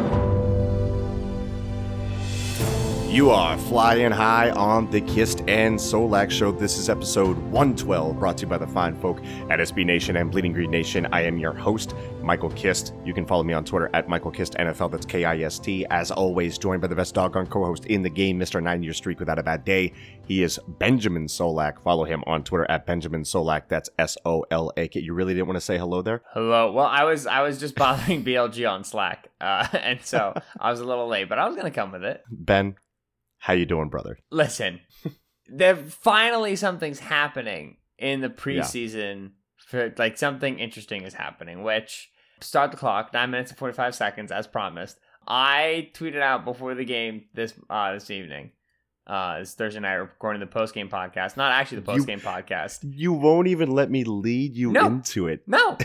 You are flying high on the Kist and Solak show. This is episode 112, brought to you by the fine folk at SB Nation and Bleeding Green Nation. I am your host, Michael Kist. You can follow me on Twitter at Michael Kist NFL. That's K I S T. As always, joined by the best doggone co-host in the game, Mr. Nine Year Streak without a bad day. He is Benjamin Solak. Follow him on Twitter at Benjamin Solak. That's S O L A K. You really didn't want to say hello there? Hello. Well, I was I was just bothering BLG on Slack, uh, and so I was a little late, but I was gonna come with it. Ben, how you doing, brother? Listen, there finally something's happening in the preseason. For like something interesting is happening, which start the clock nine minutes and forty five seconds as promised. I tweeted out before the game this uh, this evening. Uh, it's Thursday night recording the post game podcast. Not actually the post game podcast. You won't even let me lead you No. into it. No,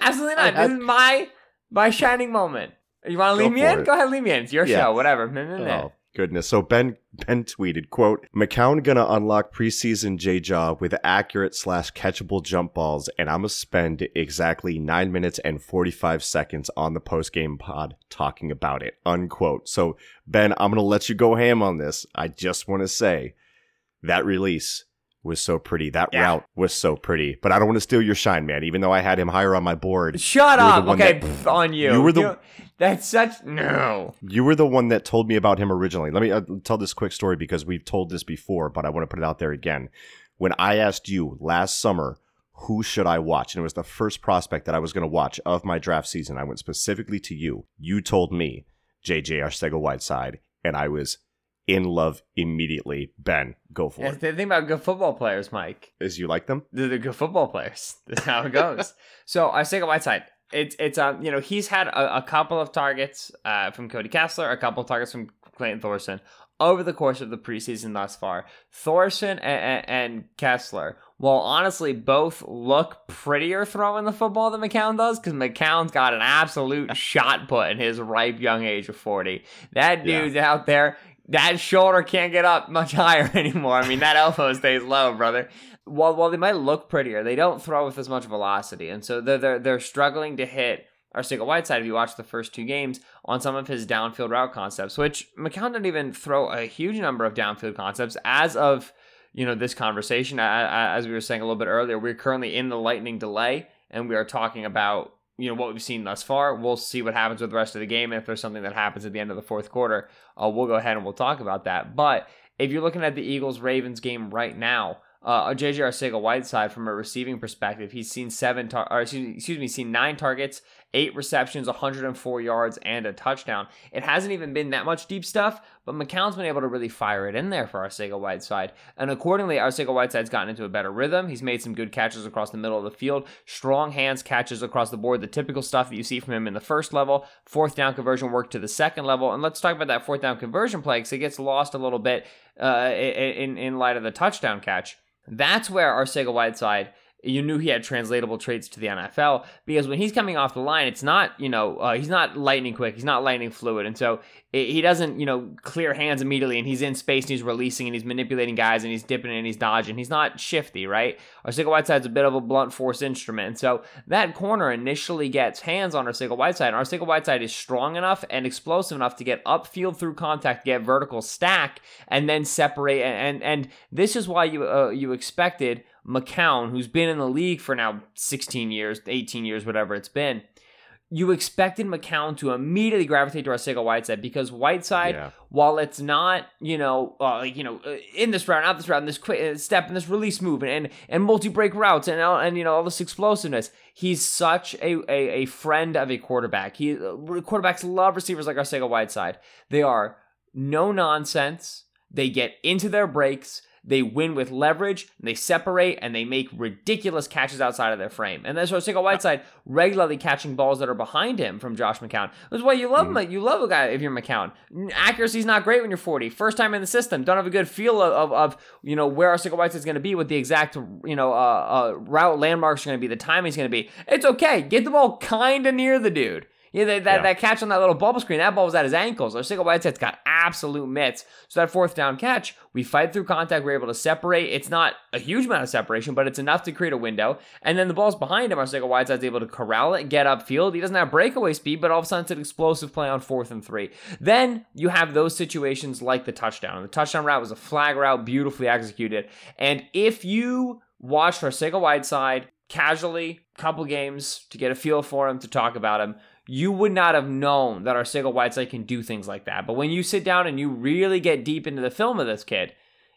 absolutely not. This is my my shining moment. You want to leave me in? it. Go ahead, leave me in. It's your Yeah. show. Whatever. Meh, meh, meh. Goodness! So Ben Ben tweeted, "quote McCown gonna unlock preseason J Jaw with accurate slash catchable jump balls, and I'm gonna spend exactly nine minutes and forty five seconds on the post game pod talking about it." Unquote. So Ben, I'm gonna let you go ham on this. I just want to say that release was so pretty. That Yeah. route was so pretty. But I don't want to steal your shine, man. Even though I had him higher on my board, Shut You up. Okay, that- pff, on you. you were the- know, that's such no. You were the one that told me about him originally. Let me uh, tell this quick story because we've told this before, but I want to put it out there again. When I asked you last summer, who should I watch? And it was the first prospect that I was going to watch of my draft season. I went specifically to you. You told me JJ Arcega Whiteside, and I was in love immediately. Ben, go for That's it. the thing about good football players, Mike. Is you like them? They're, they're good football players. That's how it goes. so I say Whiteside. It's it's um you know he's had a, a couple of targets uh, from Cody Kessler, a couple of targets from Clayton Thorson over the course of the preseason thus far. Thorson and, and, and Kessler, well, honestly both look prettier throwing the football than McCown does, because McCown's got an absolute shot put in his ripe young age of forty. That Yeah. dude's out there. That shoulder can't get up much higher anymore. I mean, that elbow stays low, brother while while they might look prettier, they don't throw with as much velocity, and so they're they're, they're struggling to hit Arcega Whiteside. If you watch the first two games on some of his downfield route concepts, which McCown didn't even throw a huge number of downfield concepts as of you know this conversation. I, I, as we were saying a little bit earlier, we're currently in the lightning delay, and we are talking about you know what we've seen thus far. We'll see what happens with the rest of the game. If there's something that happens at the end of the fourth quarter, uh, we'll go ahead and we'll talk about that. But if you're looking at the Eagles Ravens game right now, uh, JJ Arcega Whiteside from a receiving perspective, he's seen seven, tar- or excuse me, excuse me, seen nine targets, eight receptions, 104 yards, and a touchdown. It hasn't even been that much deep stuff, but McCown's been able to really fire it in there for Arcega Whiteside, and accordingly, Arcega Whiteside's gotten into a better rhythm. He's made some good catches across the middle of the field, strong hands catches across the board, the typical stuff that you see from him in the first level. Fourth down conversion work to the second level, and let's talk about that fourth down conversion play because it gets lost a little bit uh, in in light of the touchdown catch. That's where Arcega Whiteside, you knew he had translatable traits to the NFL because when he's coming off the line, it's not, you know, uh, he's not lightning quick, he's not lightning fluid. And so it, he doesn't, you know, clear hands immediately and he's in space and he's releasing and he's manipulating guys and he's dipping and he's dodging. He's not shifty, right? Arcega Whiteside's a bit of a blunt force instrument. And so that corner initially gets hands on Arcega Whiteside. And Arcega Whiteside is strong enough and explosive enough to get upfield through contact, get vertical stack, and then separate. And and, and this is why you uh, you expected McCown, who's been in the league for now 16 years, 18 years, whatever it's been. you expected McCown to immediately gravitate to Arcega Whiteside because Whiteside, Yeah. while it's not, you know, uh, like, you know, uh, in this round, out this round, this quick uh, step, and this release move, and and multi break routes, and all- and you know all this explosiveness, he's such a a, a friend of a quarterback. He uh, quarterbacks love receivers like Arcega Whiteside. They are no nonsense. They get into their breaks. They win with leverage, and they separate, and they make ridiculous catches outside of their frame. And that's Arcega Whiteside regularly catching balls that are behind him from Josh McCown. That's why you love him. You love a guy if you're McCown. Accuracy's not great when you're 40. First time in the system. Don't have a good feel of, of, of you know, where Arcega Whiteside's going to be, what the exact, you know, uh, uh, route landmarks are going to be, the timing's going to be. It's okay. Get the ball kind of near the dude. Yeah, that, that, Yeah. that catch on that little bubble screen, that ball was at his ankles. Our single Arcega Whiteside's got absolute mitts. So that fourth down catch, we fight through contact, we're able to separate. It's not a huge amount of separation, but it's enough to create a window. And then the ball's behind him. Arcega Whiteside's able to corral it, get upfield. He doesn't have breakaway speed, but all of a sudden it's an explosive play on fourth and three. Then you have those situations like the touchdown. The touchdown route was a flag route, beautifully executed. And if you watched Arcega Whiteside casually, couple games to get a feel for him, to talk about him, you would not have known that our Arcega Whiteside can do things like that. But when you sit down and you really get deep into the film of this kid,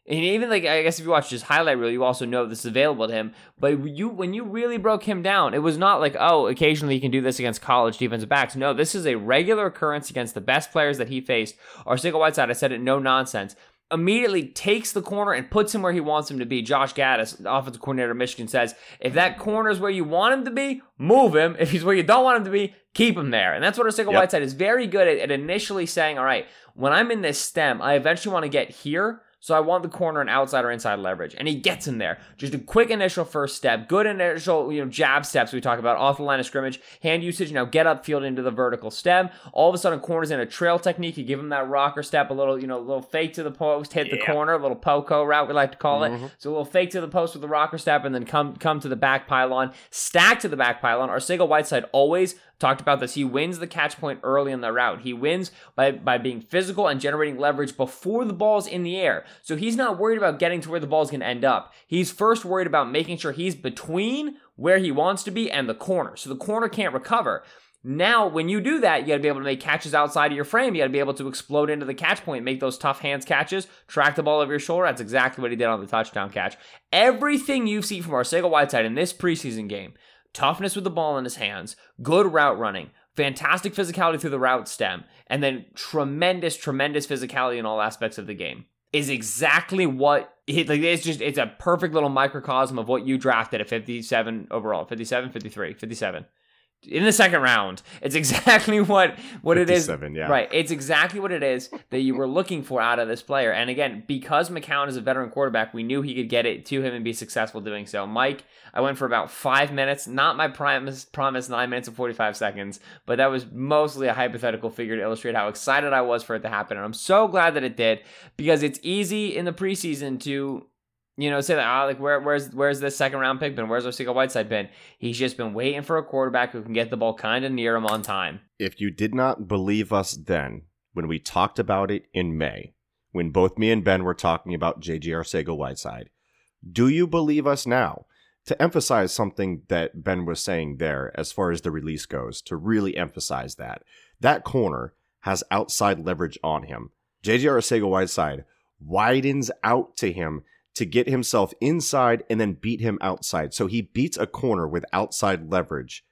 and even like I guess if you watch his highlight reel, you also know this is available to him. But you when you really broke him down, it was not like oh, occasionally he can do this against college defensive backs. No, this is a regular occurrence against the best players that he faced. Our Arcega Whiteside, I said it, no nonsense. Immediately takes the corner and puts him where he wants him to be. Josh Gattis, the offensive coordinator of Michigan, says if that corner is where you want him to be, move him. If he's where you don't want him to be, keep him there. And that's what Arcega Yep. Whiteside is very good at, at initially saying, all right, when I'm in this stem, I eventually want to get here. So I want the corner and outside or inside leverage. And he gets in there. Just a quick initial first step, good initial, you know, jab steps we talk about off the line of scrimmage, hand usage, now get upfield into the vertical stem. All of a sudden, corners in a trail technique. You give him that rocker step, a little, you know, a little fake to the post, hit the corner, a little poco route we like to call it. Mm-hmm. So a little fake to the post with the rocker step, and then come come to the back pylon, stack to the back pylon. Our single Arcega Whiteside always talked about this. He wins the catch point early in the route. He wins by by being physical and generating leverage before the ball's in the air. So he's not worried about getting to where the ball's going to end up. He's first worried about making sure he's between where he wants to be and the corner. So the corner can't recover. Now, when you do that, you got to be able to make catches outside of your frame. You got to be able to explode into the catch point, make those tough hands catches, track the ball over your shoulder. That's exactly what he did on the touchdown catch. Everything you've seen from Arcega Whiteside in this preseason game toughness with the ball in his hands, good route running, fantastic physicality through the route stem, and then tremendous, tremendous physicality in all aspects of the game is exactly what like it's just it's a perfect little microcosm of what you drafted at 57 overall 57 53 57 in the second round. It's exactly what what it is. Yeah. right it's exactly what it is that you were looking for out of this player. And again because mccown is a veteran quarterback we knew he could get it to him and be successful doing so. Mike i went for about five minutes not my promise promise nine minutes and 45 seconds but that was mostly a hypothetical figure to illustrate how excited i was for it to happen. And i'm so glad that it did because it's easy in the preseason to you know, say that ah, like where where's where's this second round pick been? Where's Arcega Whiteside been? He's just been waiting for a quarterback who can get the ball kind of near him on time. If you did not believe us then, when we talked about it in May, when both me and Ben were talking about JJ Arcega Whiteside, do you believe us now? To emphasize something that Ben was saying there as far as the release goes, to really emphasize that, that corner has outside leverage on him. JJ Arcega Whiteside widens out to him to get himself inside and then beat him outside. So he beats a corner with outside leverage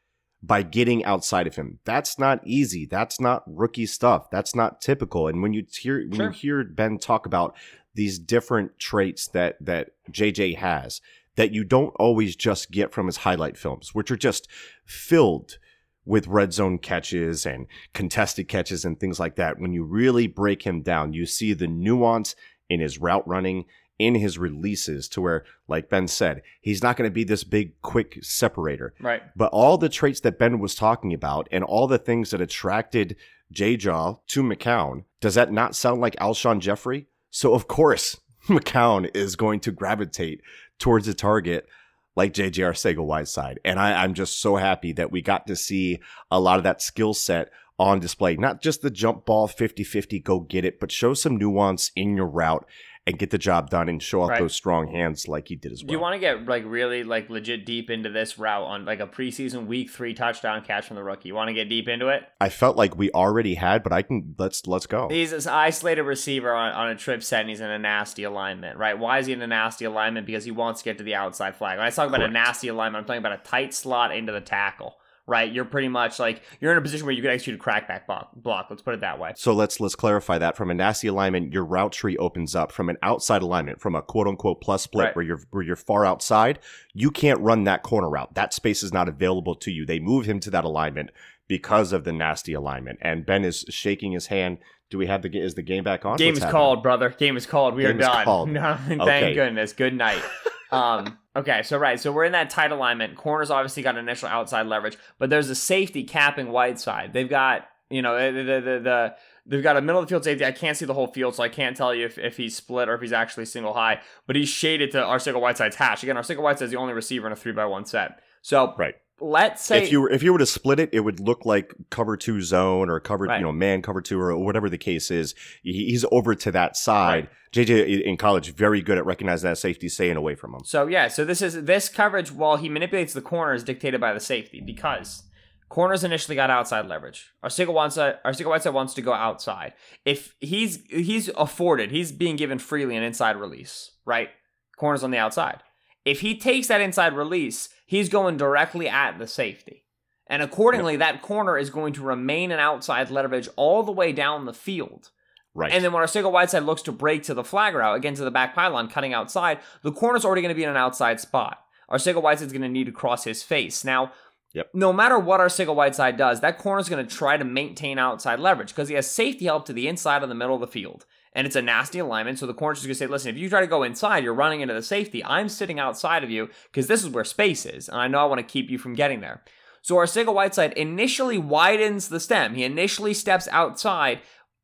by getting outside of him. That's not easy. That's not rookie stuff. That's not typical. And when you hear when Sure. you hear Ben talk about these different traits that that JJ has that you don't always just get from his highlight films, which are just filled with red zone catches and contested catches and things like that. When you really break him down, you see the nuance in his route running, in his releases, to where, like Ben said, he's not going to be this big, quick separator. Right. But all the traits that Ben was talking about and all the things that attracted J Jaw to McCown, does that not sound like Alshon Jeffery? So, of course, McCown is going to gravitate towards a target like JJ Arcega Whiteside. And I, I'm just so happy that we got to see a lot of that skill set on display. Not just the jump ball 50 50, go get it, but show some nuance in your route and get the job done and show off Right. those strong hands like he did as well. Do you want to get like really like legit deep into this route on like a preseason week three touchdown catch from the rookie? You want to get deep into it? I felt like we already had, but I can let's let's go. He's an isolated receiver on, on a trip set and he's in a nasty alignment, right? Why is he in a nasty alignment? Because he wants to get to the outside flag. When I talk about Correct. a nasty alignment, I'm talking about a tight slot into the tackle, right? You're pretty much like you're in a position where you could execute a crackback block. block let's put it that way. So let's let's clarify that from a nasty alignment, your route tree opens up from an outside alignment, from a quote unquote plus split Right. where you're where you're far outside. You can't run that corner route. That space is not available to you. They move him to that alignment because of the nasty alignment. And Ben is shaking his hand. Do we have the is the game back on? Game What's is happening? called, brother. Game is called. We Game are is done. called. No, thank Okay. goodness. Good night. um, okay, so right, so we're in that tight alignment. Corners obviously got initial outside leverage, but there's a safety capping wide side. They've got you know the the the. the They've got a middle of the field safety. I can't see the whole field, so I can't tell you if, if he's split or if he's actually single high. But he's shaded to our single Arcega Whiteside's hash. Again, Our single Arcega Whiteside's the only receiver in a three by one set. So Right. Let's say if you were if you were to split it, it would look like cover two zone or cover Right. you know man cover two or whatever the case is. He- He's over to that side. JJ in college very good at recognizing that safety, staying away from him. So yeah, so this is this coverage while he manipulates the corner is dictated by the safety because corners initially got outside leverage. Arcega wants to, Arcega Whiteside wants to go outside. If he's he's afforded, he's being given freely an inside release, right? Corners on the outside. If he takes that inside release, he's going directly at the safety. And accordingly, that corner is going to remain an outside leverage all the way down the field. Right. And then when our Arcega Whiteside looks to break to the flag route, again to the back pylon, cutting outside, the corner's already going to be in an outside spot. Our single Arcega Whiteside's going to need to cross his face. Now, Yep. no matter what our Arcega Whiteside does, that corner's going to try to maintain outside leverage because he has safety help to the inside of the middle of the field. And it's a nasty alignment, so the corner's just going to say, listen, if you try to go inside, you're running into the safety. I'm sitting outside of you because this is where space is, and I know I want to keep you from getting there. So Arcega Whiteside initially widens the stem. He initially steps outside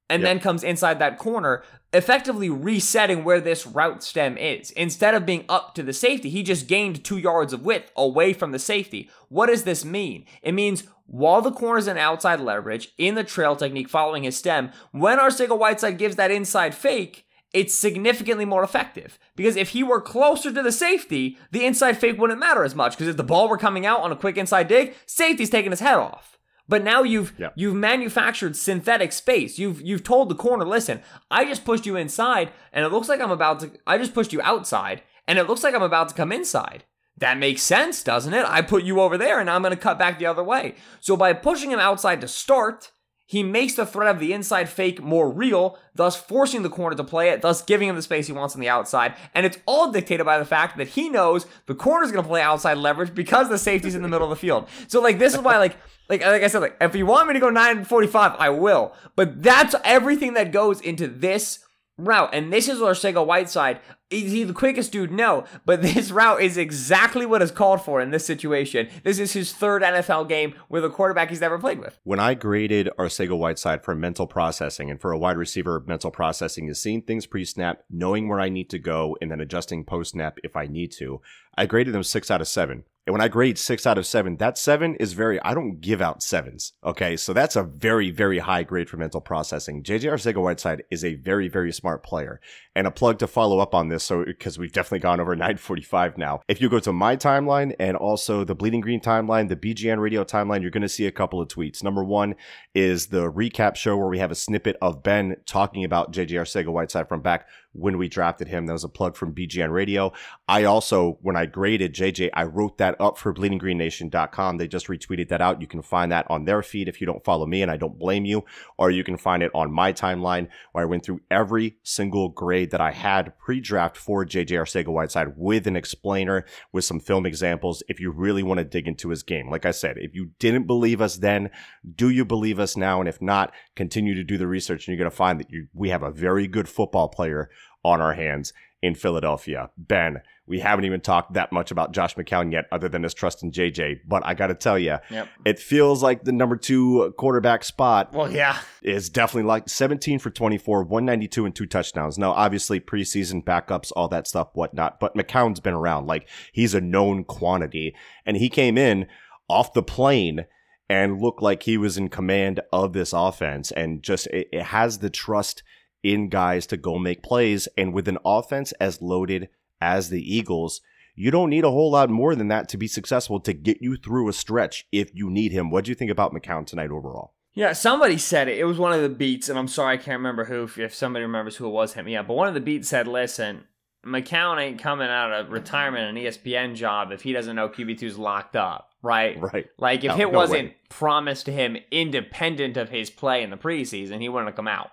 and Yep. then comes inside that corner, effectively resetting where this route stem is. Instead of being up to the safety, he just gained two yards of width away from the safety. What does this mean? It means while the corner's in outside leverage, in the trail technique following his stem, when Arcega Whiteside gives that inside fake, it's significantly more effective. Because if he were closer to the safety, the inside fake wouldn't matter as much. Because if the ball were coming out on a quick inside dig, safety's taking his head off. But now you've Yep. you've manufactured synthetic space. You've you've told the corner, listen, I just pushed you inside, and it looks like I'm about to. I just pushed you outside, and it looks like I'm about to come inside. That makes sense, doesn't it? I put you over there, and I'm going to cut back the other way. So by pushing him outside to start, he makes the threat of the inside fake more real, thus forcing the corner to play it, thus giving him the space he wants on the outside. And it's all dictated by the fact that he knows the corner's going to play outside leverage because the safety's in the middle of the field. So like this is why like like like I said like if you want me to go 945, I will. But that's everything that goes into this route. And this is Arcega Whiteside. Is he the quickest dude? No. But this route is exactly what is called for in this situation. This is his third NFL game with a quarterback he's never played with. when I graded Arcega Whiteside for mental processing and for a wide receiver, mental processing is seeing things pre snap, knowing where I need to go, and then adjusting post snap if I need to. I graded him six out of seven. And when I grade six out of seven, that seven is very, I don't give out sevens. Okay. So that's a very, very high grade for mental processing. JJ Arcega Whiteside is a very, very smart player. And a plug to follow up on this. So, because we've definitely gone over 945 now. If you go to my timeline and also the Bleeding Green timeline, the BGN radio timeline, you're going to see a couple of tweets. Number one is the recap show where we have a snippet of Ben talking about JJ Arcega Whiteside from back when we drafted him. That was a plug from BGN radio. I also, when I graded JJ, I wrote that up for bleedinggreennation.com. They just retweeted that out. You can find that on their feed if you don't follow me, and I don't blame you. Or you can find it on my timeline where I went through every single grade that I had pre draft for JJ Arcega Whiteside with an explainer, with some film examples if you really want to dig into his game. Like I said, if you didn't believe us then, do you believe us now? And if not, continue to do the research and you're going to find that you, we have a very good football player on our hands in Philadelphia. Ben, we haven't even talked that much about Josh McCown yet, other than his trust in JJ. But I got to tell you, Yep. it feels like the number two quarterback spot Well, yeah. is definitely like 17 for 24, 192 and two touchdowns. Now, obviously, preseason backups, all that stuff, whatnot. But McCown's been around. Like, he's a known quantity. And he came in off the plane and looked like he was in command of this offense and just it, it has the trust in guys to go make plays. And with an offense as loaded as the Eagles, you don't need a whole lot more than that to be successful to get you through a stretch if you need him. What do you think about McCown tonight overall? Yeah, somebody said it. It was one of the beats, and I'm sorry I can't remember who. If, if somebody remembers who it was, hit me up. But one of the beats said, "Listen, McCown ain't coming out of retirement an ESPN job if he doesn't know QB2's locked up, right? Right. Like if No, it no wasn't way. promised to him independent of his play in the preseason, he wouldn't have come out.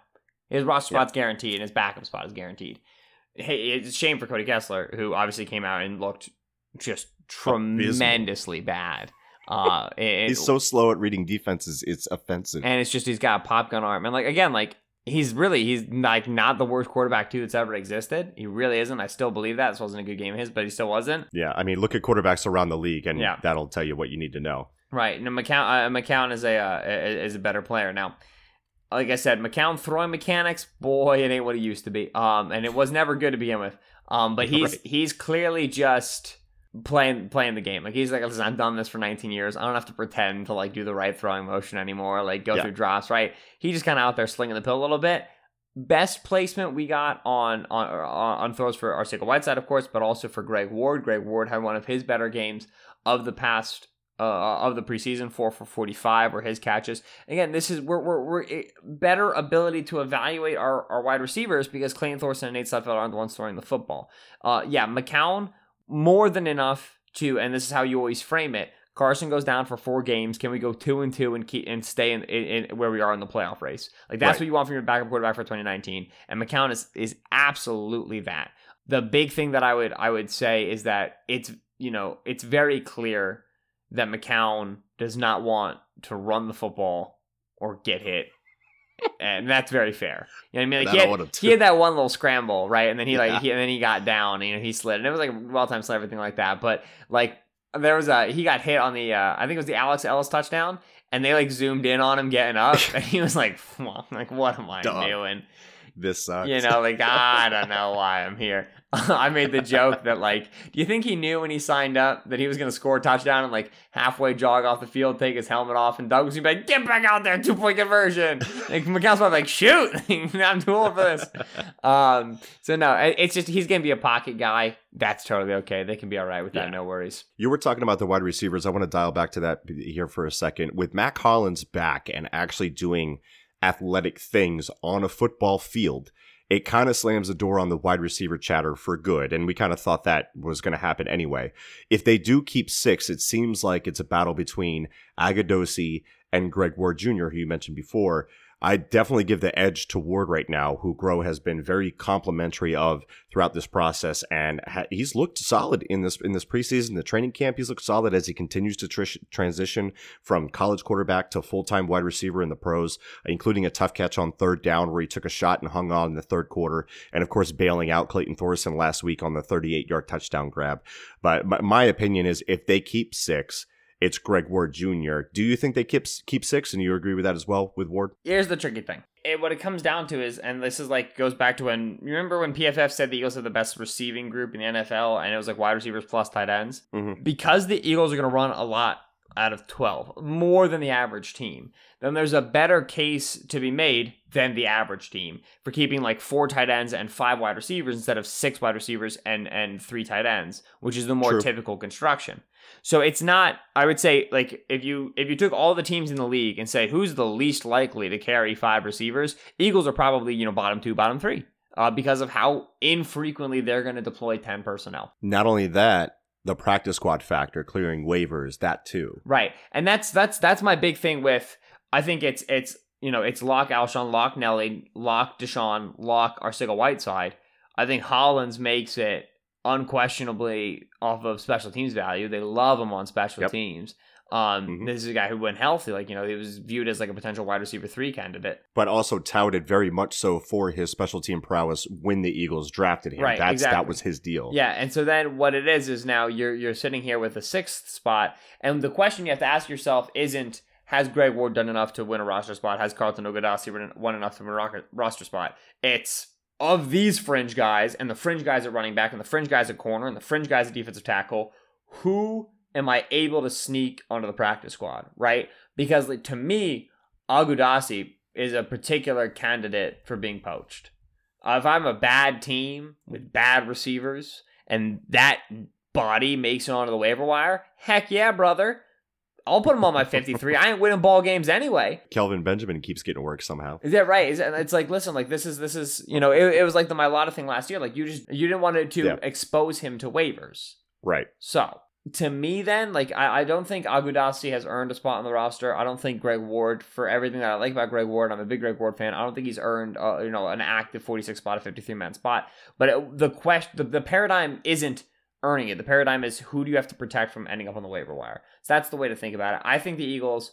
His roster Yeah. spot's guaranteed and his backup spot is guaranteed. Hey, it's a shame for Cody Kessler, who obviously came out and looked just tremendously bad. Uh, it- He's so slow at reading defenses; it's offensive. and it's just he's got a pop gun arm and like again like he's really he's like not the worst quarterback too that's ever existed he really isn't i still believe that this wasn't a good game of his but he still wasn't yeah, I mean, look at quarterbacks around the league, and Yeah. that'll tell you what you need to know. right and mccown uh, mccown is a uh, is a better player now like i said mccown throwing mechanics boy it ain't what he used to be um and it was never good to begin with um but he's Right. he's clearly just playing playing the game like he's like listen i've done this for 19 years i don't have to pretend to like do the right throwing motion anymore like go Yeah. through drops right he just kind of out there slinging the pill a little bit best placement we got on on on, on throws for Arcega Whiteside, of course, but also for Greg Ward. Greg Ward had one of his better games of the past uh, of the preseason, four for forty five were his catches. Again, this is we're we're, we're better ability to evaluate our, our wide receivers because Clayton Thorson and Nate Sudfeld aren't the ones throwing the football. Uh, yeah, McCown more than enough to, and this is how you always frame it. Carson goes down for four games. Can we go two and two and keep and stay in, in, in where we are in the playoff race? Like that's Right. what you want from your backup quarterback for 2019. And McCown is is absolutely that. The big thing that I would I would say is that it's you know it's very clear that McCown does not want to run the football or get hit. And that's very fair. You know what I mean? Like I he had, want him to. he had that one little scramble, right? And then he Yeah. like he, and then he got down, and, you know, he slid, and it was like a well timed slid, everything like that. But like there was a he got hit on the uh, I think it was the Alex Ellis touchdown, and they like zoomed in on him getting up, and he was like, well, like what am I Dog. doing? This sucks. You know, like I don't know why I'm here. I made the joke that like, do you think he knew when he signed up that he was going to score a touchdown and like halfway jog off the field, take his helmet off, and Doug was gonna be like, "Get back out there, two point conversion." Like McCown's probably like, "Shoot, I'm too old for this." Um, so no, it's just he's gonna be a pocket guy. That's totally okay. They can be all right with that. Yeah. No worries. You were talking about the wide receivers. I want to dial back to that here for a second. With Mack Hollins back and actually doing athletic things on a football field, it kind of slams the door on the wide receiver chatter for good. And we kind of thought that was going to happen anyway. If they do keep six, it seems like it's a battle between Agudosi and Greg Ward Jr., who you mentioned before. I definitely give the edge to Ward right now, who Groh has been very complimentary of throughout this process, and ha- he's looked solid in this in this preseason. The training camp, he's looked solid as he continues to trish transition from college quarterback to full time wide receiver in the pros, including a tough catch on third down where he took a shot and hung on in the third quarter, and of course bailing out Clayton Thorson last week on the 38 yard touchdown grab. But my, my opinion is if they keep six. It's Greg Ward Jr. Do you think they keep keep six, and you agree with that as well with Ward? Here's the tricky thing. It, what it comes down to is, and this is like goes back to when you remember when PFF said the Eagles have the best receiving group in the NFL, and it was like wide receivers plus tight ends. Mhm. Because the Eagles are going to run a lot out of 12, more than the average team, then there's a better case to be made than the average team for keeping like four tight ends and five wide receivers instead of six wide receivers and and three tight ends, which is the more True. typical construction. So it's not I would say like if you if you took all the teams in the league and say who's the least likely to carry five receivers, Eagles are probably, you know, bottom 2, bottom 3. Uh, because of how infrequently they're going to deploy 10 personnel. Not only that, the practice squad factor, clearing waivers, that too. Right. And that's that's that's my big thing with I think it's it's you know, it's lock Alshon, lock Nelly, lock DeSean, lock Arcega Whiteside. I think Hollins makes it unquestionably off of special teams value. They love him on special Yep. teams. Um, Mhm. this is a guy who went healthy, like you know, he was viewed as like a potential wide receiver three candidate. But also touted very much so for his special team prowess when the Eagles drafted him. Right, That's exactly. that was his deal. Yeah, and so then what it is is now you're you're sitting here with a sixth spot, and the question you have to ask yourself isn't has Greg Ward done enough to win a roster spot? Has Carlton Agudosi won- won enough to win a roster spot? It's of these fringe guys and the fringe guys at running back and the fringe guys at corner and the fringe guys at defensive tackle. Who am I able to sneak onto the practice squad? Right? because like, to me, Agudosi is a particular candidate for being poached. Uh, if I'm a bad team with bad receivers and that body makes it onto the waiver wire, heck yeah, brother. I'll put him on my 53. I ain't winning ball games anyway. Kelvin Benjamin keeps getting work somehow. Is that right? It's like, listen, like this is this is you know, it, it was like the Mylotta thing last year. Like you just you didn't want to Yeah. expose him to waivers. Right. So to me, then, like I, I don't think Agudosi has earned a spot on the roster. I don't think Greg Ward, for everything that I like about Greg Ward, I'm a big Greg Ward fan. I don't think he's earned, uh, you know, an active 46 spot, a 53 man spot. But it, the question, the, the paradigm isn't earning it. The paradigm is who do you have to protect from ending up on the waiver wire. So that's the way to think about it. I think the Eagles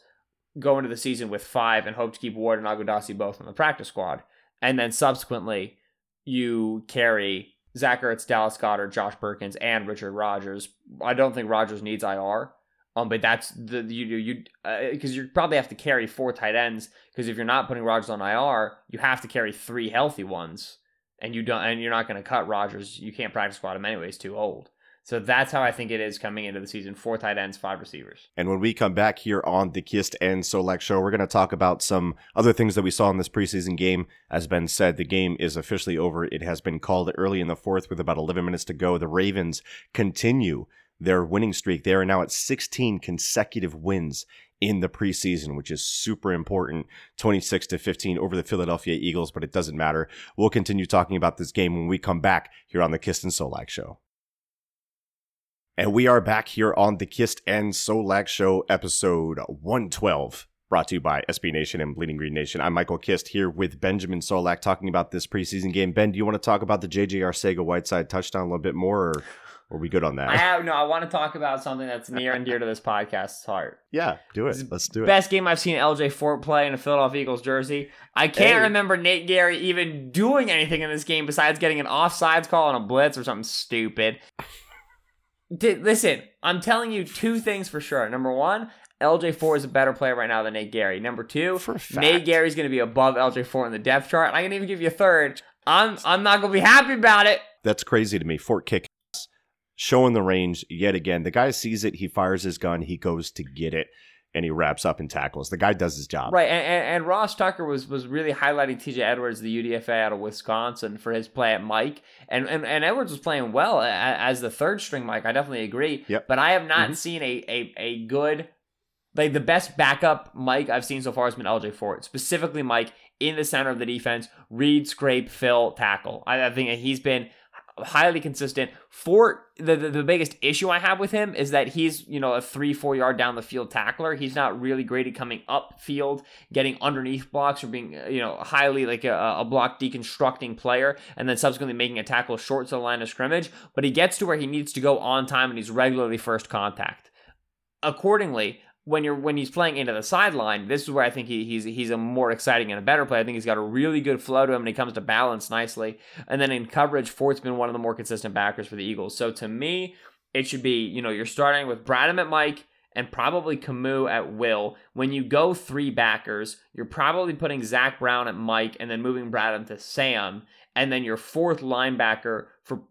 go into the season with five and hope to keep Ward and Agudosi both on the practice squad, and then subsequently you carry Zach Ertz, Dallas Goedert, Josh Perkins, and Richard Rogers. I don't think Rogers needs IR. Um, but that's the you you because you probably have to carry four tight ends because if you're not putting Rogers on IR, you have to carry three healthy ones, and you don't and you're not going to cut Rogers. You can't practice squad him anyways, too old. So that's how I think it is coming into the season: four tight ends, five receivers. And when we come back here on the Kist and Solak show, we're going to talk about some other things that we saw in this preseason game. As Ben said, the game is officially over. It has been called early in the fourth with about 11 minutes to go. The Ravens continue their winning streak. They are now at 16 consecutive wins in the preseason, which is super important. 26 to 15 over the Philadelphia Eagles, but it doesn't matter. We'll continue talking about this game when we come back here on the Kist and Solak show. And we are back here on the Kist and Solak Show, episode 112, brought to you by SB Nation and Bleeding Green Nation. I'm Michael Kist here with Benjamin Solak talking about this preseason game. Ben, do you want to talk about the JJ Arcega Whiteside touchdown a little bit more, or are we good on that? I have no. I want to talk about something that's near and dear to this podcast's heart. yeah, do it. Let's do it. Best game I've seen LJ Fort play in a Philadelphia Eagles jersey. I can't Hey. remember Nate Gerry even doing anything in this game besides getting an offsides call on a blitz or something stupid. Di- listen, I'm telling you two things for sure. Number one, LJ Fort is a better player right now than Nate Gerry. Number two, For a fact. Nate Gerry's going to be above LJ Fort in the depth chart. And I can even give you a third. I'm I'm not going to be happy about it. That's crazy to me. Fort kick showing the range yet again. The guy sees it, he fires his gun, he goes to get it, and he wraps up and tackles. The guy does his job. Right, and, and, and Ross Tucker was was really highlighting TJ Edwards, the UDFA out of Wisconsin, for his play at Mike, and and, and Edwards was playing well as the third string Mike. I definitely agree. Yep. But I have not Mhm. seen a, a a good, like the best backup Mike I've seen so far has been LJ Fort, specifically Mike in the center of the defense, read, scrape, fill, tackle. I, I think he's been highly consistent. For the, the the biggest issue I have with him is that he's you know a three four yard down the field tackler. He's not really great at coming up field, getting underneath blocks, or being you know highly like a, a block deconstructing player, and then subsequently making a tackle short to the line of scrimmage. But he gets to where he needs to go on time, and he's regularly first contact. Accordingly, when you're when he's playing into the sideline, this is where I think he, he's he's a more exciting and a better player. I think he's got a really good flow to him, and he comes to balance nicely. And then in coverage, Fort's been one of the more consistent backers for the Eagles. So to me, it should be you know you're starting with Bradham at Mike and probably Kamu at Will. When you go three backers, you're probably putting Zach Brown at Mike and then moving Bradham to Sam, and then your fourth linebacker for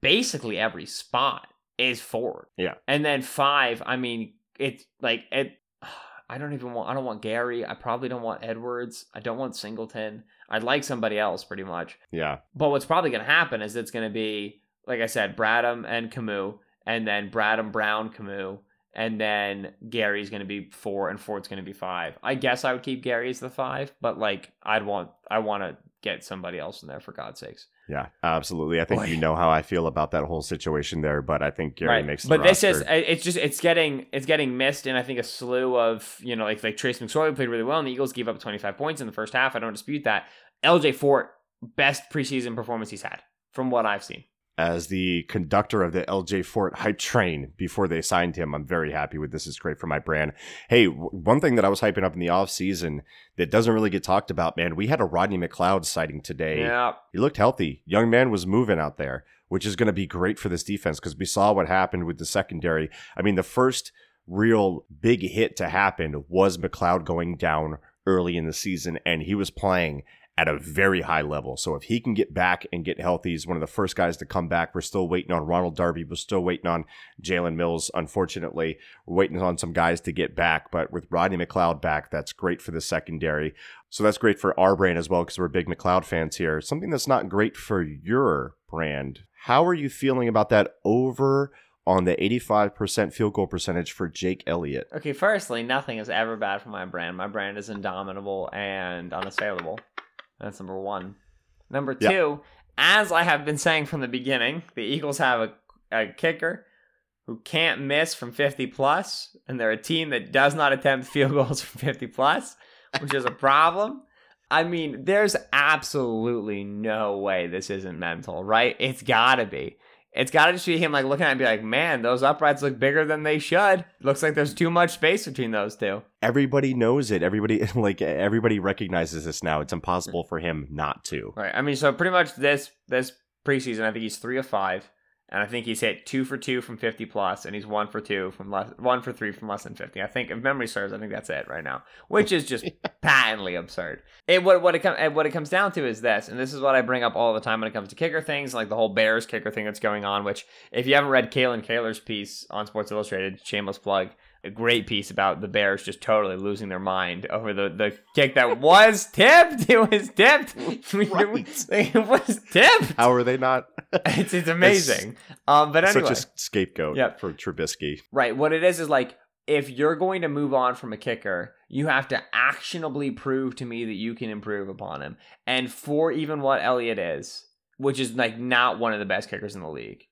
basically every spot is Fort. Yeah. and then five. I mean, it's like it. I don't even want. I don't want Gerry. I probably don't want Edwards. I don't want Singleton. I'd like somebody else, pretty much. Yeah. But what's probably going to happen is it's going to be, like I said, Bradham and Kamu, and then Bradham, Brown, Kamu, and then Gerry's going to be four, and Fort's going to be five. I guess I would keep Gerry as the five, but like I'd want, I want to get somebody else in there for God's sakes. Yeah, absolutely. I think Boy. you know how I feel about that whole situation there, but I think Gerry right. makes the but this is it's just it's getting it's getting missed and I think a slew of you know like like Trace McSorley played really well and the Eagles gave up 25 points in the first half. I don't dispute that. LJ Fort best preseason performance he's had from what I've seen. As the conductor of the LJ Fort hype train before they signed him. I'm very happy with this. Is great for my brand. Hey, w- one thing that I was hyping up in the offseason that doesn't really get talked about, man, we had a Rodney McLeod sighting today. Yeah. He looked healthy. Young man was moving out there, which is going to be great for this defense because we saw what happened with the secondary. I mean, the first real big hit to happen was McLeod going down early in the season, and he was playing at a very high level. So if he can get back and get healthy, he's one of the first guys to come back. We're still waiting on Ronald Darby. We're still waiting on Jalen Mills. Unfortunately, we're waiting on some guys to get back. But with Rodney McLeod back, that's great for the secondary. So that's great for our brand as well because we're big McLeod fans here. Something that's not great for your brand. How are you feeling about that over on the 85% field goal percentage for Jake Elliott? Okay, firstly, nothing is ever bad for my brand. My brand is indomitable and unassailable. That's number one. Number two, Yep. as I have been saying from the beginning, the Eagles have a, a kicker who can't miss from 50 plus, and they're a team that does not attempt field goals from 50 plus, which is a problem. I mean, there's absolutely no way this isn't mental, right? It's gotta be. It's gotta just be him like looking at it and be like, man, those uprights look bigger than they should. Looks like there's too much space between those two. Everybody knows it. Everybody like everybody recognizes this now. It's impossible for him not to. Right. I mean, so pretty much this this preseason, I think he's three of five, and I think he's hit two for two from fifty plus, and he's one for two from less, one for three from less than fifty. I think, if memory serves, I think that's it right now, which is just patently absurd. It what what it comes what it comes down to is this, and this is what I bring up all the time when it comes to kicker things, like the whole Bears kicker thing that's going on. Which, if you haven't read Kalyn Kahler's piece on Sports Illustrated, shameless plug. A great piece about the Bears just totally losing their mind over the, the kick that was tipped. It was tipped. Right. It was tipped. How are they not It's it's amazing. um, but anyway, such a scapegoat Yep. for Trubisky? right. What it is is like if you're going to move on from a kicker, you have to actionably prove to me that you can improve upon him. And for even what Elliott is, which is like not one of the best kickers in the league.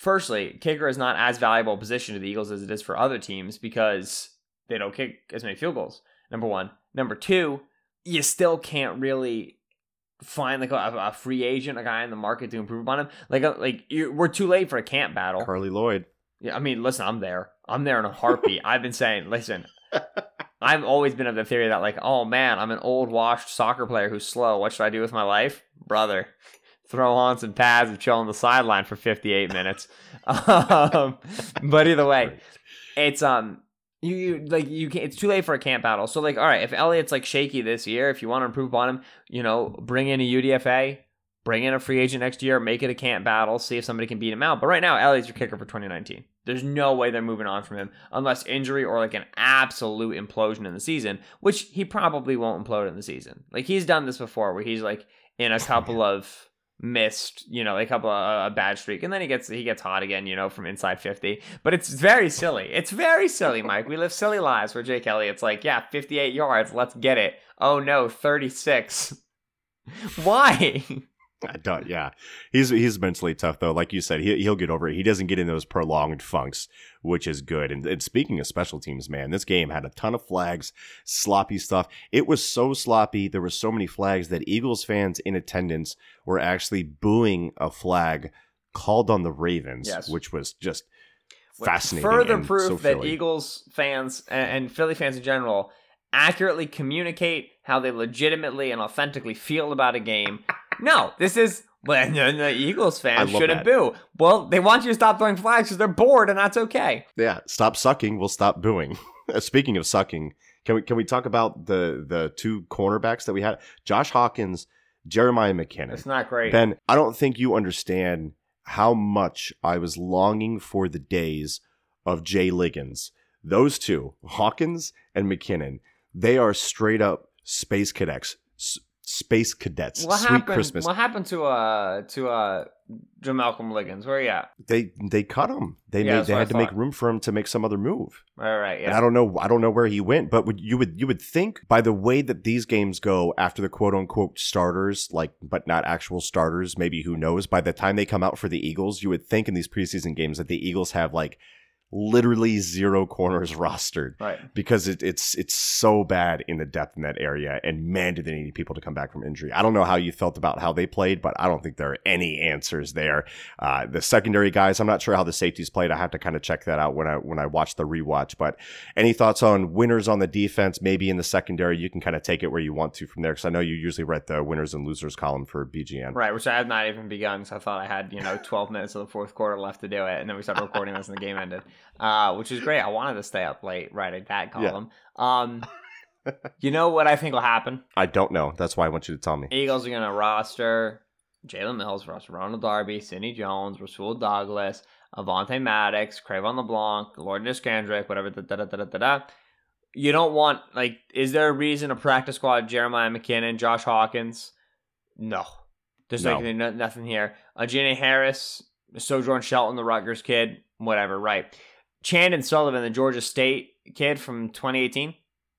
Firstly, kicker is not as valuable a position to the Eagles as it is for other teams because they don't kick as many field goals. Number one. Number two, you still can't really find like a, a free agent, a guy in the market to improve upon him. Like, uh, like you, we're too late for a camp battle. Carli Lloyd. Yeah, I mean, listen, I'm there. I'm there in a heartbeat. I've been saying, listen, I've always been of the theory that, like, oh man, I'm an old washed soccer player who's slow. What should I do with my life? Brother, throw on some pads and chill on the sideline for 58 minutes. um, but either way, it's, um, you, you like you can it's too late for a camp battle. So like all right, if Elliott's like shaky this year, if you want to improve on him, you know, bring in a UDFA, bring in a free agent next year, make it a camp battle, see if somebody can beat him out. But right now, Elliott's your kicker for 2019. There's no way they're moving on from him unless injury or like an absolute implosion in the season, which he probably won't implode in the season. Like he's done this before where he's like in a couple of missed, you know, a couple of a bad streak, and then he gets he gets hot again, you know, from inside fifty. But it's very silly. It's very silly, Mike. We live silly lives where Jake Elliott's like, yeah, fifty eight yards, let's get it. Oh no, thirty six. Why? I don't, yeah, he's he's mentally tough though. Like you said, he he'll get over it. He doesn't get in those prolonged funks, which is good. And, and speaking of special teams, man, this game had a ton of flags, sloppy stuff. It was so sloppy. There were so many flags that Eagles fans in attendance were actually booing a flag called on the Ravens, Yes. which was just fascinating. Further proof so that Eagles fans and Philly fans in general accurately communicate how they legitimately and authentically feel about a game. No, this is well, the, Eagles fans shouldn't that. boo. Well, they want you to stop throwing flags because they're bored, and that's okay. Yeah, stop sucking. We'll stop booing. Speaking of sucking, can we can we talk about the the two cornerbacks that we had? Josh Hawkins, Jeremiah McKinnon. It's not great. Ben, I don't think you understand how much I was longing for the days of Jay Liggins. Those two, Hawkins and McKinnon, they are straight up space cadets. S- space cadets. what Sweet happened? Christmas. What happened to uh to uh Jamalcolm Liggins? Where are you at? They they cut him. They Yeah, made they I had to make room for him to make some other move. All right, And I don't know. I don't know where he went, but would you would you would think by the way that these games go after the quote unquote starters, like but not actual starters, maybe who knows? By the time they come out for the Eagles, you would think in these preseason games that the Eagles have like literally zero corners rostered Right. because it, it's it's so bad in the depth in that area, and man, do they need people to come back from injury. I don't know how you felt about how they played, but I don't think there are any answers there. Uh, the secondary guys, I'm not sure how the safeties played. I have to kind of check that out when I when I watch the rewatch. But any thoughts on winners on the defense? Maybe in the secondary, you can kind of take it where you want to from there, because I know you usually write the winners and losers column for BGN. Right, which I had not even begun, so I thought I had, you know, 12 minutes of the fourth quarter left to do it, and then we started recording this and the game ended, uh, which is great. I wanted to stay up late writing that column. Um, You know what I think will happen? I don't know. That's why I want you to tell me. Eagles are gonna roster Jalen Mills, roster Ronald Darby, Sidney Jones, Rasul Douglas, Avonte Maddox, Cre'Von LeBlanc, Orlando Scandrick, whatever. Da, da, da, da, da, da. You don't want like. Is there a reason to practice squad Jeremiah McKinnon, Josh Hawkins? No, there's No. like no, nothing here. Uh, Jenny Harris, Sojourn Shelton, the Rutgers kid, whatever. Right. Chandon Sullivan, the Georgia State kid from 2018,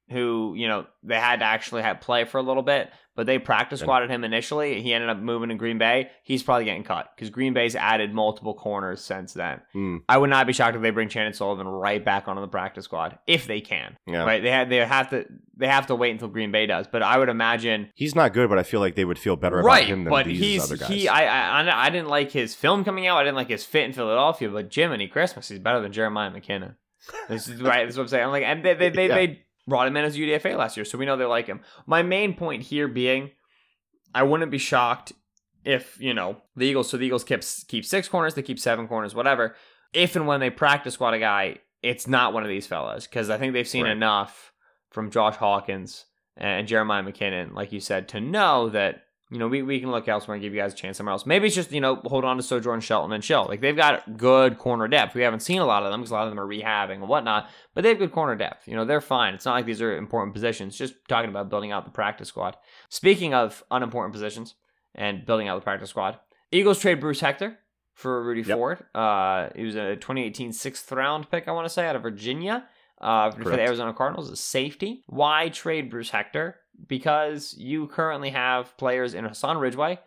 who you know they had to actually have play for a little bit, but they practice squatted him initially. He ended up moving to Green Bay. He's probably getting cut because Green Bay's added multiple corners since then. Hmm. I would not be shocked if they bring Chandon Sullivan right back onto the practice squad if they can. Yeah. Right? They had they have to they have to wait until Green Bay does. But I would imagine He's not good, but I feel like they would feel better about right. him than But these he's other guys. he I, I I- I didn't like his film coming out. I didn't like his fit in Philadelphia. But Jiminy Christmas, he's better than Jeremiah McKinnon. This is right. That's what I'm saying. I'm like, and they they they, Yeah. they brought him in as UDFA last year, so we know they like him. My main point here being, I wouldn't be shocked if you know the Eagles. So the Eagles keep keep six corners, they keep seven corners, whatever. If and when they practice squad a guy, it's not one of these fellas because I think they've seen Right. enough from Josh Hawkins and Jeremiah McKinnon, like you said, to know that you know we, we can look elsewhere and give you guys a chance somewhere else. Maybe it's just you know hold on to Sojourn Shelton and chill. Like they've got good corner depth. We haven't seen a lot of them because a lot of them are rehabbing and whatnot, but they have good corner depth. You know they're fine. It's not like these are important positions. Just talking about building out the practice squad. Speaking of unimportant positions and building out the practice squad, Eagles trade Bruce Hector for Rudy Yep. Ford. Uh, he was a 2018 sixth round pick, I want to say, out of Virginia. Uh, for the Arizona Cardinals, a safety. Why trade Bruce Hector? Because you currently have players in Hassan Ridgeway,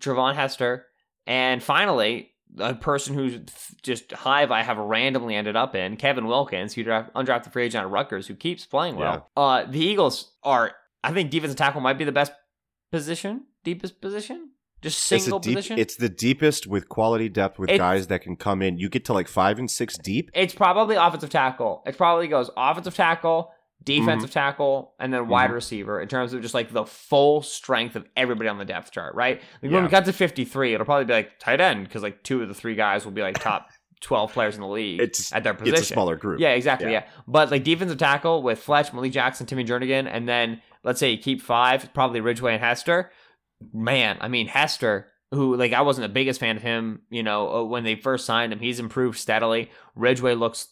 Treyvon Hester, and finally a person who's just hive I have randomly ended up in, Kevin Wilkins, who draft, undrafted free agent at Rutgers, who keeps playing well. Uh, the Eagles are, I think, defensive tackle might be the best position, deepest position, just It's, single deep, position. it's the deepest with quality depth with It's- guys that can come in. You get to like five and six deep. It's probably offensive tackle. It probably goes offensive tackle, defensive tackle, and then wide Mhm. receiver in terms of just like the full strength of everybody on the depth chart, right? Like when we got to 53, it'll probably be like tight end because like two of the three guys will be like top 12 players in the league It's at their position. it's a smaller group. Yeah, exactly. Yeah. Yeah. But like defensive tackle with Fletch, Malik Jackson, Timmy Jernigan, and then let's say you keep five, probably Ridgeway and Hester. Man, I mean Hester, who like I wasn't the biggest fan of him, you know, uh, when they first signed him. He's improved steadily. Ridgeway looks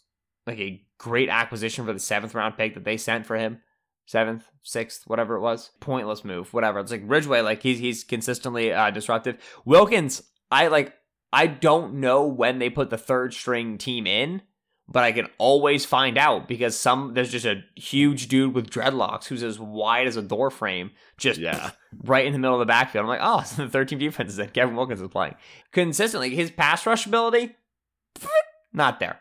like a great acquisition for the seventh round pick that they sent for him. Seventh, sixth, whatever it was. Pointless move, whatever. It's like Ridgeway, like he's he's consistently uh, disruptive. Wilkins, I like I don't know when they put the third string team in, but I can always find out because some there's just a huge dude with dreadlocks who's as wide as a door frame, just Yeah. right in the middle of the backfield. I'm like, oh, it's the third team defense that Kevin Wilkins is playing. Consistently, his pass rush ability, not there.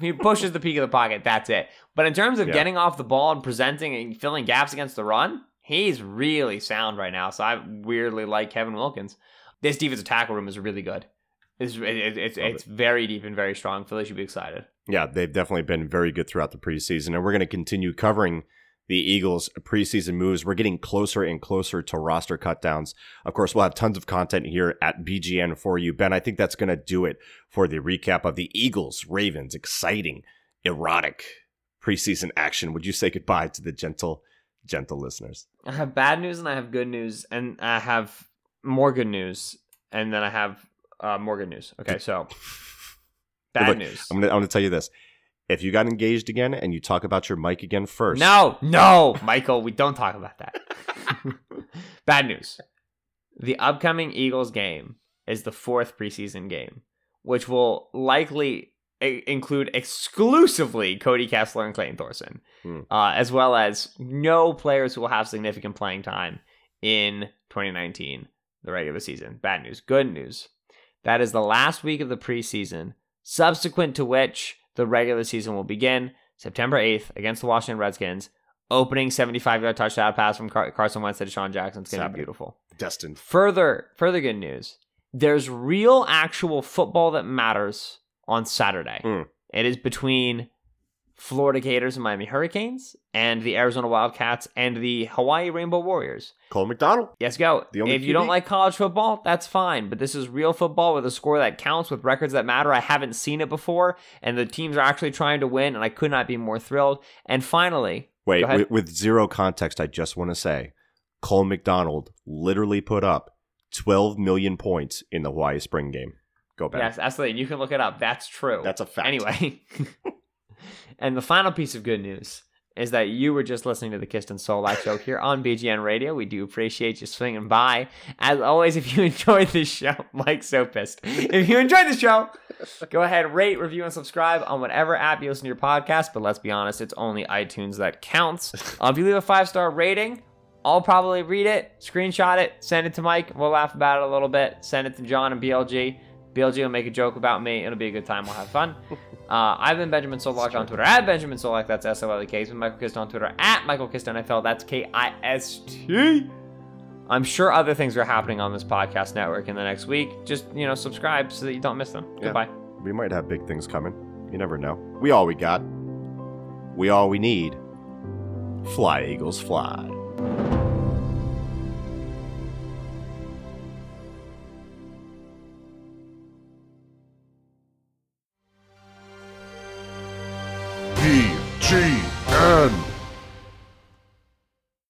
He pushes the peak of the pocket. That's it. But in terms of Yeah. getting off the ball and presenting and filling gaps against the run, he's really sound right now. So I weirdly like Kevin Wilkins. This defensive tackle room is really good. It's it, it, it's it's very deep and very strong. Philly should be excited. Yeah, they've definitely been very good throughout the preseason, and we're going to continue covering the Eagles' preseason moves. We're getting closer and closer to roster cutdowns. Of course, we'll have tons of content here at BGN for you, Ben. I think that's going to do it for the recap of the Eagles Ravens exciting, erotic preseason action. Would you say goodbye to the gentle, gentle listeners? I have bad news and I have good news, and I have more good news, and then I have uh, more good news. Okay, so bad Look, news. I'm going to I'm to tell you this. If you got engaged again and you talk about your mic again first, No, no, Michael, we don't talk about that. Bad news. The upcoming Eagles game is the fourth preseason game, which will likely include exclusively Cody Kessler and Clayton Thorson, Hmm. uh, as well as no players who will have significant playing time in 2019, the regular season. Bad news. Good news. That is the last week of the preseason, subsequent to which the regular season will begin September 8th against the Washington Redskins. Opening 75 yard touchdown pass from Car- Carson Wentz to DeSean Jackson. It's going to be beautiful. destined. Further, further good news. There's real, actual football that matters on Saturday. Mm. It is between Florida Gators and Miami Hurricanes, and the Arizona Wildcats and the Hawaii Rainbow Warriors. Cole McDonald. Yes, go. The only if you don't like college football, that's fine. But this is real football with a score that counts, with records that matter. I haven't seen it before, and the teams are actually trying to win, and I could not be more thrilled. And finally, Wait, with, with zero context, I just want to say Cole McDonald literally put up 12 million points in the Hawaii Spring game. Go back. Yes, absolutely. You can look it up. That's true. That's a fact. Anyway, and the final piece of good news is that you were just listening to the Kist and Solak show here on BGN Radio. We do appreciate you swinging by. As always, if you enjoyed this show, Mike's so pissed. If you enjoyed the show, go ahead, rate, review, and subscribe on whatever app you listen to your podcast. But let's be honest, it's only iTunes that counts. Uh, if you leave a five star rating, I'll probably read it, screenshot it, send it to Mike. We'll laugh about it a little bit. Send it to John and BLG. BLG will make a joke about me. It'll be a good time. We'll have fun. Uh, I've been Benjamin Solak on Twitter at Benjamin Solak. That's S O L E K. He's been Michael Kist on Twitter at Michael Kist NFL. That's K I S T. I'm sure other things are happening on this podcast network in the next week. Just you know, subscribe so that you don't miss them. Yeah. Goodbye. We might have big things coming. You never know. We all we got. We all we need. Fly, Eagles, fly. Japan.